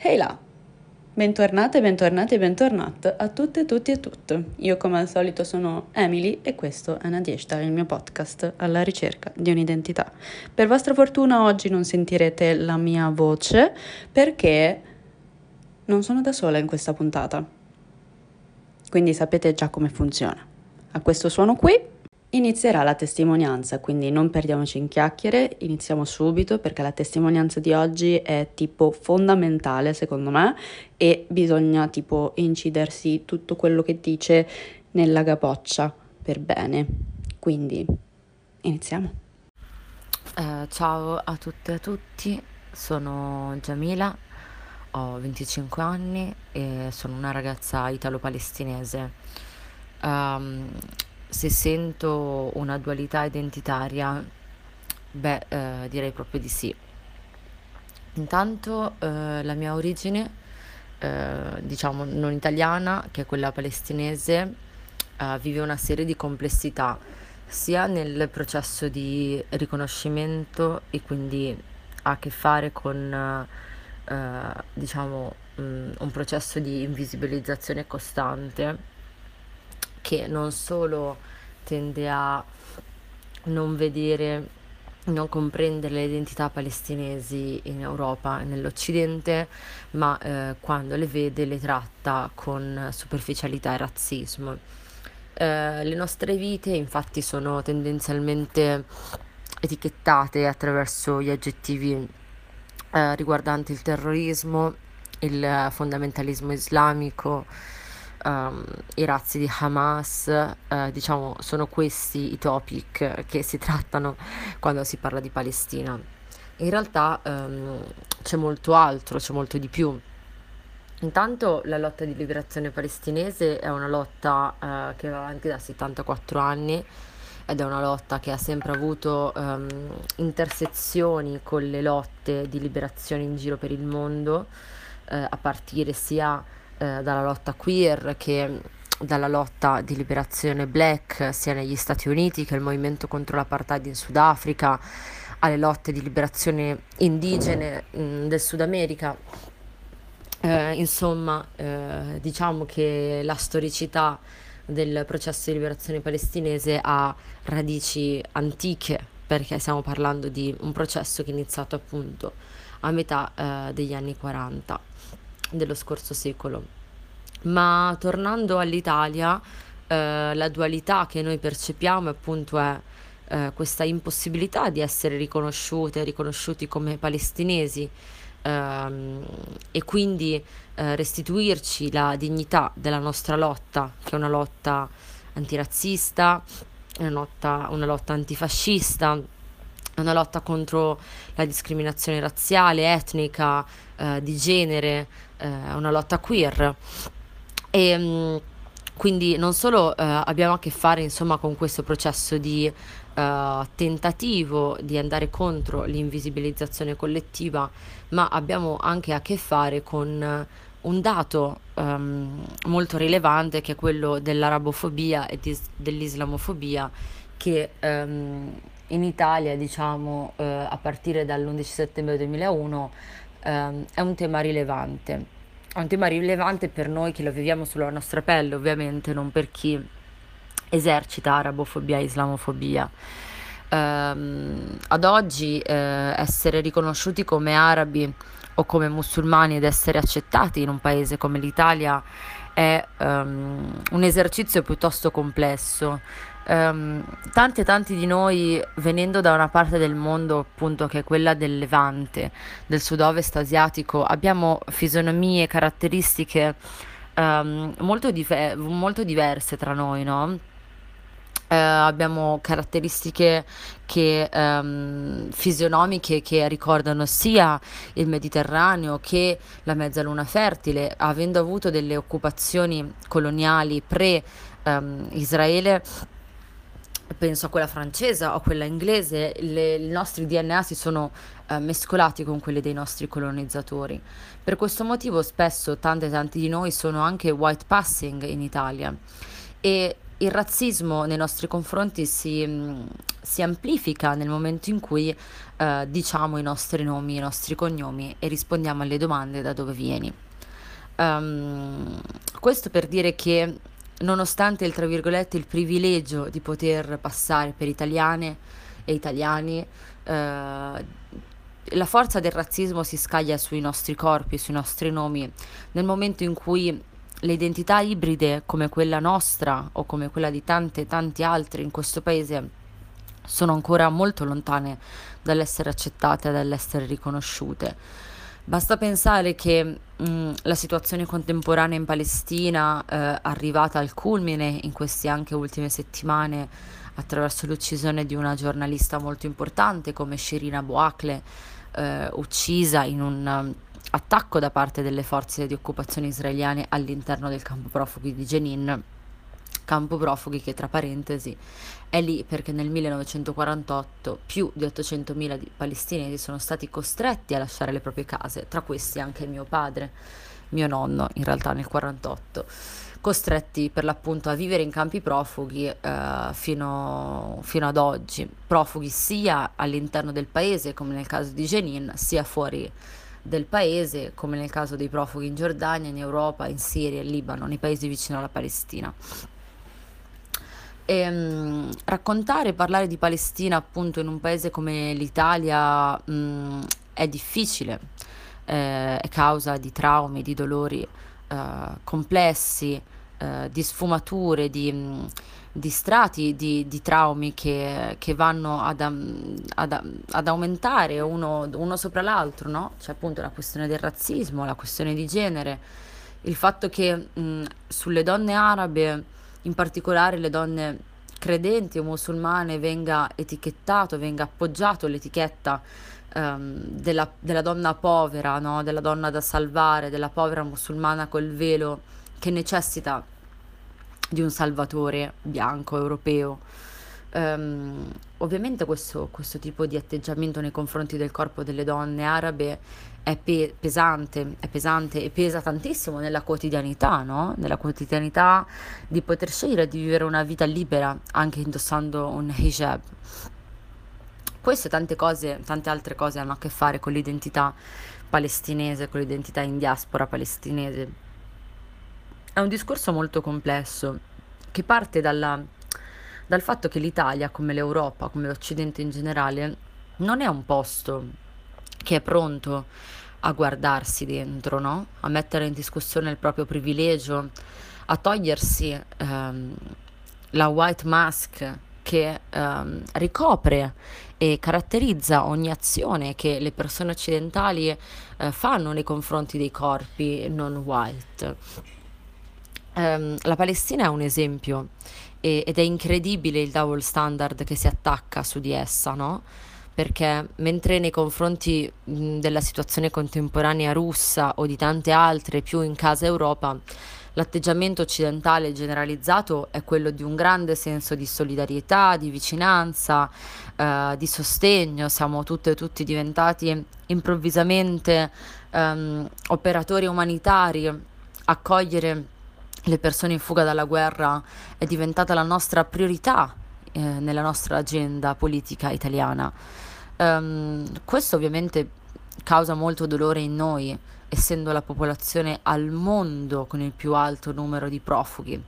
Ehi là! Bentornate, bentornati e bentornat a tutte, tutti e tutte. Io come al solito sono Emily e questo è Nadieshta, il mio podcast alla ricerca di un'identità. Per vostra fortuna oggi non sentirete la mia voce perché non sono da sola in questa puntata. Quindi sapete già come funziona. A questo suono qui Inizierà la testimonianza, quindi non perdiamoci in chiacchiere, iniziamo subito perché la testimonianza di oggi è tipo fondamentale secondo me e bisogna tipo incidersi tutto quello che dice nella capoccia per bene. Quindi iniziamo. Eh, ciao a tutte e a tutti, sono Giamila, ho 25 anni e sono una ragazza italo-palestinese. Um, se sento una dualità identitaria, beh, eh, direi proprio di sì. Intanto eh, la mia origine, eh, diciamo non italiana, che è quella palestinese, eh, vive una serie di complessità, sia nel processo di riconoscimento e quindi ha a che fare con, eh, diciamo, mh, mm, un processo di invisibilizzazione costante che non solo tende a non vedere, non comprendere le identità palestinesi in Europa e nell'Occidente, ma eh, quando le vede le tratta con superficialità e razzismo. Eh, le nostre vite infatti sono tendenzialmente etichettate attraverso gli aggettivi eh, riguardanti il terrorismo, il fondamentalismo islamico, um, i razzi di Hamas, uh, diciamo, sono questi i topic che si trattano quando si parla di Palestina. In realtà um, c'è molto altro, c'è molto di più. Intanto la lotta di liberazione palestinese è una lotta uh, che va avanti da 74 anni ed è una lotta che ha sempre avuto um, intersezioni con le lotte di liberazione in giro per il mondo, uh, a partire sia eh, dalla lotta queer che dalla lotta di liberazione black sia negli Stati Uniti che il movimento contro l'apartheid in Sudafrica, alle lotte di liberazione indigene mh, mm, del Sud America. Eh, insomma, eh, diciamo che la storicità del processo di liberazione palestinese ha radici antiche, perché stiamo parlando di un processo che è iniziato appunto a metà eh, degli anni 40 dello scorso secolo. Ma tornando all'Italia, eh, la dualità che noi percepiamo appunto è eh, questa impossibilità di essere riconosciute, riconosciuti come palestinesi ehm, e quindi eh, restituirci la dignità della nostra lotta, che è una lotta antirazzista, una lotta, una lotta antifascista, una lotta contro la discriminazione razziale, etnica, eh, di genere, eh, una lotta queer. E mm, quindi non solo eh, abbiamo a che fare insomma con questo processo di eh, tentativo di andare contro l'invisibilizzazione collettiva, ma abbiamo anche a che fare con un dato um, molto rilevante che è quello dell'arabofobia e di, dell'islamofobia che um, in Italia, diciamo, uh, a partire dall'11 settembre 2001 um, è un tema rilevante è un tema rilevante per noi che lo viviamo sulla nostra pelle, ovviamente, non per chi esercita arabofobia e islamofobia. Um, ad oggi eh, essere riconosciuti come arabi o come musulmani ed essere accettati in un paese come l'Italia è um, un esercizio piuttosto complesso um, tanti e tanti di noi venendo da una parte del mondo appunto che è quella del Levante, del sud-ovest asiatico, abbiamo fisionomie, caratteristiche um, molto, dif- molto diverse tra noi, no? Uh, abbiamo caratteristiche che, um, fisionomiche che ricordano sia il Mediterraneo che la mezzaluna fertile, avendo avuto delle occupazioni coloniali pre-Israele. Um, penso a quella francese o a quella inglese, le, i nostri DNA si sono eh, mescolati con quelli dei nostri colonizzatori. Per questo motivo spesso tante e tanti di noi sono anche white passing in Italia e il razzismo nei nostri confronti si, mm, si amplifica nel momento in cui eh, diciamo i nostri nomi, i nostri cognomi e rispondiamo alle domande da dove vieni. Um, questo per dire che nonostante il, tra virgolette, il privilegio di poter passare per italiane e italiani, eh, la forza del razzismo si scaglia sui nostri corpi, sui nostri nomi, nel momento in cui le identità ibride come quella nostra o come quella di tante tanti altri in questo paese sono ancora molto lontane dall'essere accettate, dall'essere riconosciute. Basta pensare che mh, la situazione contemporanea in Palestina, eh, arrivata al culmine in queste anche ultime settimane attraverso l'uccisione di una giornalista molto importante come Shirina Boakle, eh, uccisa in un um, attacco da parte delle forze di occupazione israeliane all'interno del campo profughi di Jenin campo profughi che tra parentesi è lì perché nel 1948 più di 800.000 palestinesi sono stati costretti a lasciare le proprie case, tra questi anche mio padre, mio nonno in realtà nel 1948, costretti per l'appunto a vivere in campi profughi eh, fino, fino, ad oggi, profughi sia all'interno del paese come nel caso di Jenin, sia fuori del paese come nel caso dei profughi in Giordania, in Europa, in Siria, in Libano, nei paesi vicino alla Palestina. E, um, raccontare e parlare di Palestina appunto in un paese come l'Italia um, è difficile, eh, è causa di traumi, di dolori uh, complessi, uh, di sfumature, di, um, di strati di, di, traumi che, che vanno ad, ad, ad aumentare uno, uno, sopra l'altro, no? C'è appunto la questione del razzismo, la questione di genere, il fatto che sulle donne arabe in particolare le donne credenti o musulmane venga etichettato, venga appoggiato l'etichetta um, della, della, donna povera, no? della donna da salvare, della povera musulmana col velo che necessita di un salvatore bianco europeo. Um, ovviamente questo, questo, tipo di atteggiamento nei confronti del corpo delle donne arabe è pe- pesante, è pesante e pesa tantissimo nella quotidianità, no? Nella quotidianità di poter scegliere di vivere una vita libera anche indossando un hijab. Queste tante cose, tante altre cose hanno a che fare con l'identità palestinese, con l'identità in diaspora palestinese. È un discorso molto complesso che parte dalla dal fatto che l'Italia, come l'Europa, come l'Occidente in generale, non è un posto che è pronto a guardarsi dentro, no? a mettere in discussione il proprio privilegio, a togliersi ehm, la white mask che ehm, ricopre e caratterizza ogni azione che le persone occidentali eh, fanno nei confronti dei corpi non white. Um, la Palestina è un esempio e, ed è incredibile il double standard che si attacca su di essa, no? Perché mentre nei confronti mh, della situazione contemporanea russa o di tante altre più in casa Europa, l'atteggiamento occidentale generalizzato è quello di un grande senso di solidarietà, di vicinanza, eh, di sostegno, siamo tutte e tutti diventati improvvisamente ehm, operatori umanitari, accogliere le persone in fuga dalla guerra è diventata la nostra priorità eh, nella nostra agenda politica italiana. Um, questo ovviamente causa molto dolore in noi, essendo la popolazione al mondo con il più alto numero di profughi.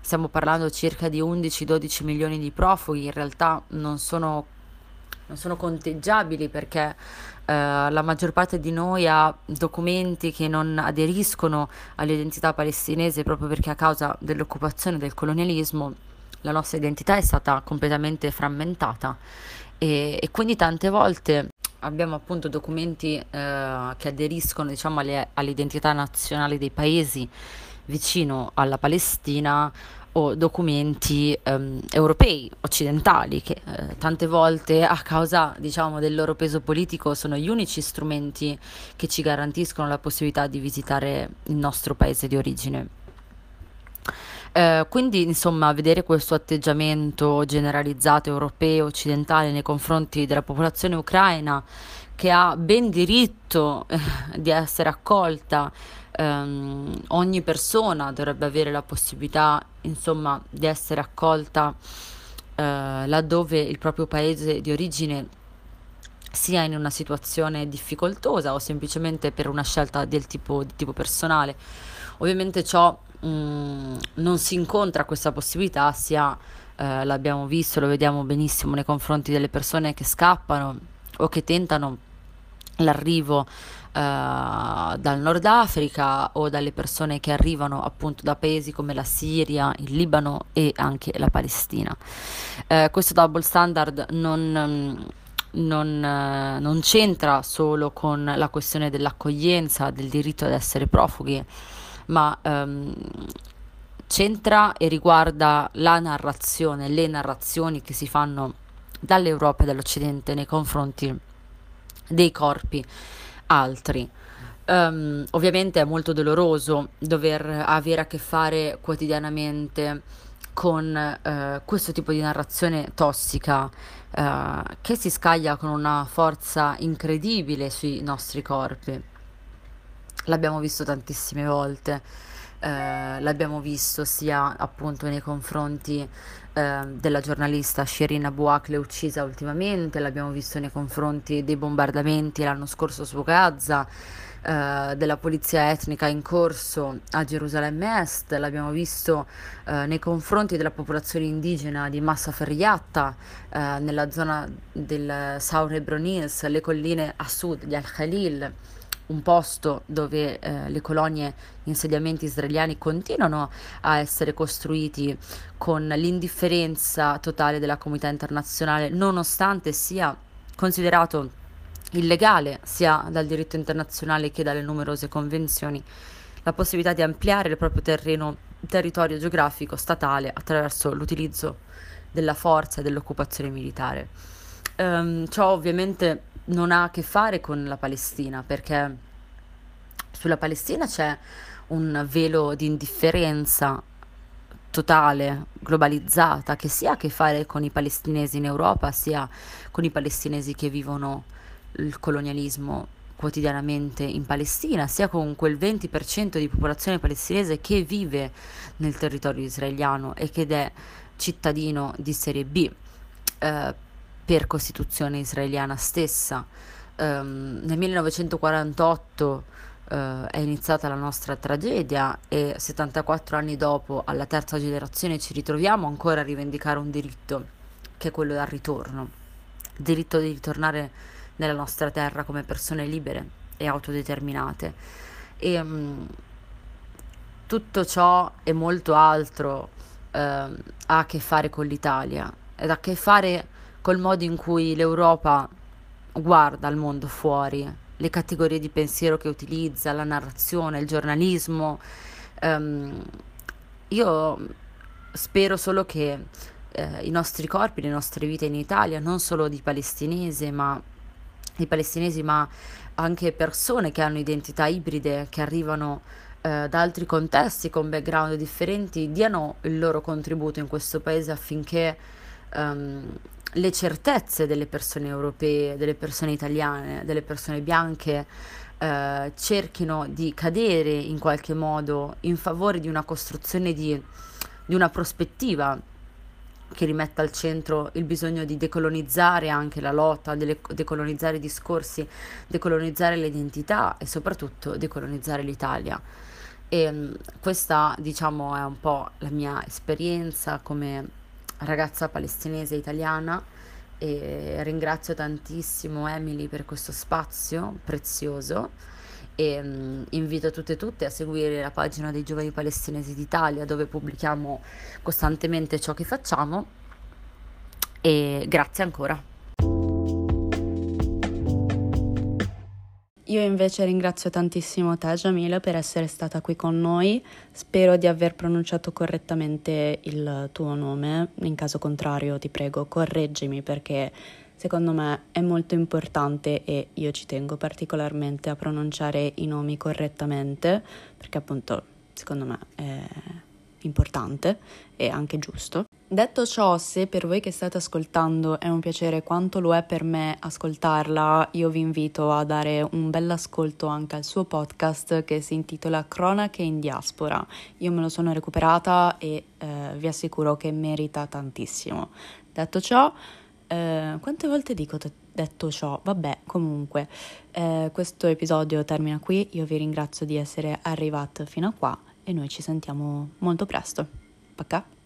Stiamo parlando circa di 11-12 milioni di profughi, in realtà non sono, non sono conteggiabili perché la maggior parte di noi ha documenti che non aderiscono all'identità palestinese proprio perché a causa dell'occupazione del colonialismo la nostra identità è stata completamente frammentata. E, e quindi tante volte abbiamo appunto documenti eh, che aderiscono diciamo alle, all'identità nazionale dei paesi vicino alla Palestina o documenti um, europei, occidentali, che eh, tante volte a causa diciamo, del loro peso politico sono gli unici strumenti che ci garantiscono la possibilità di visitare il nostro paese di origine. Eh, quindi, insomma, vedere questo atteggiamento generalizzato europeo, occidentale nei confronti della popolazione ucraina che ha ben diritto eh, di essere accolta, ehm, ogni persona dovrebbe avere la possibilità, insomma, di essere accolta eh, laddove il proprio paese di origine sia in una situazione difficoltosa o semplicemente per una scelta del tipo, di tipo personale. Ovviamente ciò mh, mm, non si incontra questa possibilità, sia eh, l'abbiamo visto, lo vediamo benissimo nei confronti delle persone che scappano o che tentano l'arrivo dal Nord Africa o dalle persone che arrivano appunto da paesi come la Siria, il Libano e anche la Palestina. Uh, questo double standard non, non, uh, non, c'entra solo con la questione dell'accoglienza, del diritto ad essere profughi, ma um, c'entra e riguarda la narrazione, le narrazioni che si fanno dall'Europa e dall'Occidente nei confronti dei corpi altri. Um, ovviamente è molto doloroso dover avere a che fare quotidianamente con uh, questo tipo di narrazione tossica uh, che si scaglia con una forza incredibile sui nostri corpi. L'abbiamo visto tantissime volte, uh, l'abbiamo visto sia appunto nei confronti eh, della giornalista Shirin Abu Akleh uccisa ultimamente, l'abbiamo visto nei confronti dei bombardamenti l'anno scorso su Gaza, eh, della polizia etnica in corso a Gerusalemme Est, l'abbiamo visto eh, nei confronti della popolazione indigena di Massa Ferriatta, eh, nella zona del Saur Hebron Hills, le colline a sud di Al-Khalil un posto dove eh, le colonie, gli insediamenti israeliani continuano a essere costruiti con l'indifferenza totale della comunità internazionale, nonostante sia considerato illegale sia dal diritto internazionale che dalle numerose convenzioni, la possibilità di ampliare il proprio terreno, territorio geografico statale attraverso l'utilizzo della forza e dell'occupazione militare. Um, ciò ovviamente non ha a che fare con la Palestina, perché sulla Palestina c'è un velo di indifferenza totale, globalizzata, che sia a che fare con i palestinesi in Europa, sia con i palestinesi che vivono il colonialismo quotidianamente in Palestina, sia con quel 20% di popolazione palestinese che vive nel territorio israeliano e che è cittadino di serie B. Eh, per Costituzione israeliana stessa. Um, nel 1948 uh, eh, è iniziata la nostra tragedia e 74 anni dopo, alla terza generazione, ci ritroviamo ancora a rivendicare un diritto, che è quello del ritorno. Il diritto di ritornare nella nostra terra come persone libere e autodeterminate. E um, tutto ciò e molto altro uh, ha a che fare con l'Italia, ed ha a che fare col modo in cui l'Europa guarda al mondo fuori, le categorie di pensiero che utilizza, la narrazione, il giornalismo. Um, io spero solo che eh, i nostri corpi, le nostre vite in Italia, non solo di palestinesi, ma di palestinesi, ma anche persone che hanno identità ibride, che arrivano eh, da altri contesti con background differenti, diano il loro contributo in questo paese affinché um, le certezze delle persone europee, delle persone italiane, delle persone bianche eh, cerchino di cadere in qualche modo in favore di una costruzione di, di una prospettiva che rimetta al centro il bisogno di decolonizzare anche la lotta, de- decolonizzare i discorsi, decolonizzare le identità e soprattutto decolonizzare l'Italia. E mm, questa, diciamo, è un po' la mia esperienza come ragazza palestinese italiana e ringrazio tantissimo Emily per questo spazio prezioso e um, invito tutte e tutte a seguire la pagina dei giovani palestinesi d'Italia dove pubblichiamo costantemente ciò che facciamo e grazie ancora. Io invece ringrazio tantissimo te, Jamila, per essere stata qui con noi. Spero di aver pronunciato correttamente il tuo nome. In caso contrario, ti prego, correggimi perché secondo me è molto importante e io ci tengo particolarmente a pronunciare i nomi correttamente perché appunto secondo me è importante e anche giusto. Detto ciò, se per voi che state ascoltando è un piacere quanto lo è per me ascoltarla, io vi invito a dare un bel ascolto anche al suo podcast che si intitola Cronache in diaspora. Io me lo sono recuperata e eh, vi assicuro che merita tantissimo. Detto ciò, eh, quante volte dico t- detto ciò? Vabbè, comunque, eh, questo episodio termina qui. Io vi ringrazio di essere arrivati fino a qua e noi ci sentiamo molto presto. Pacca!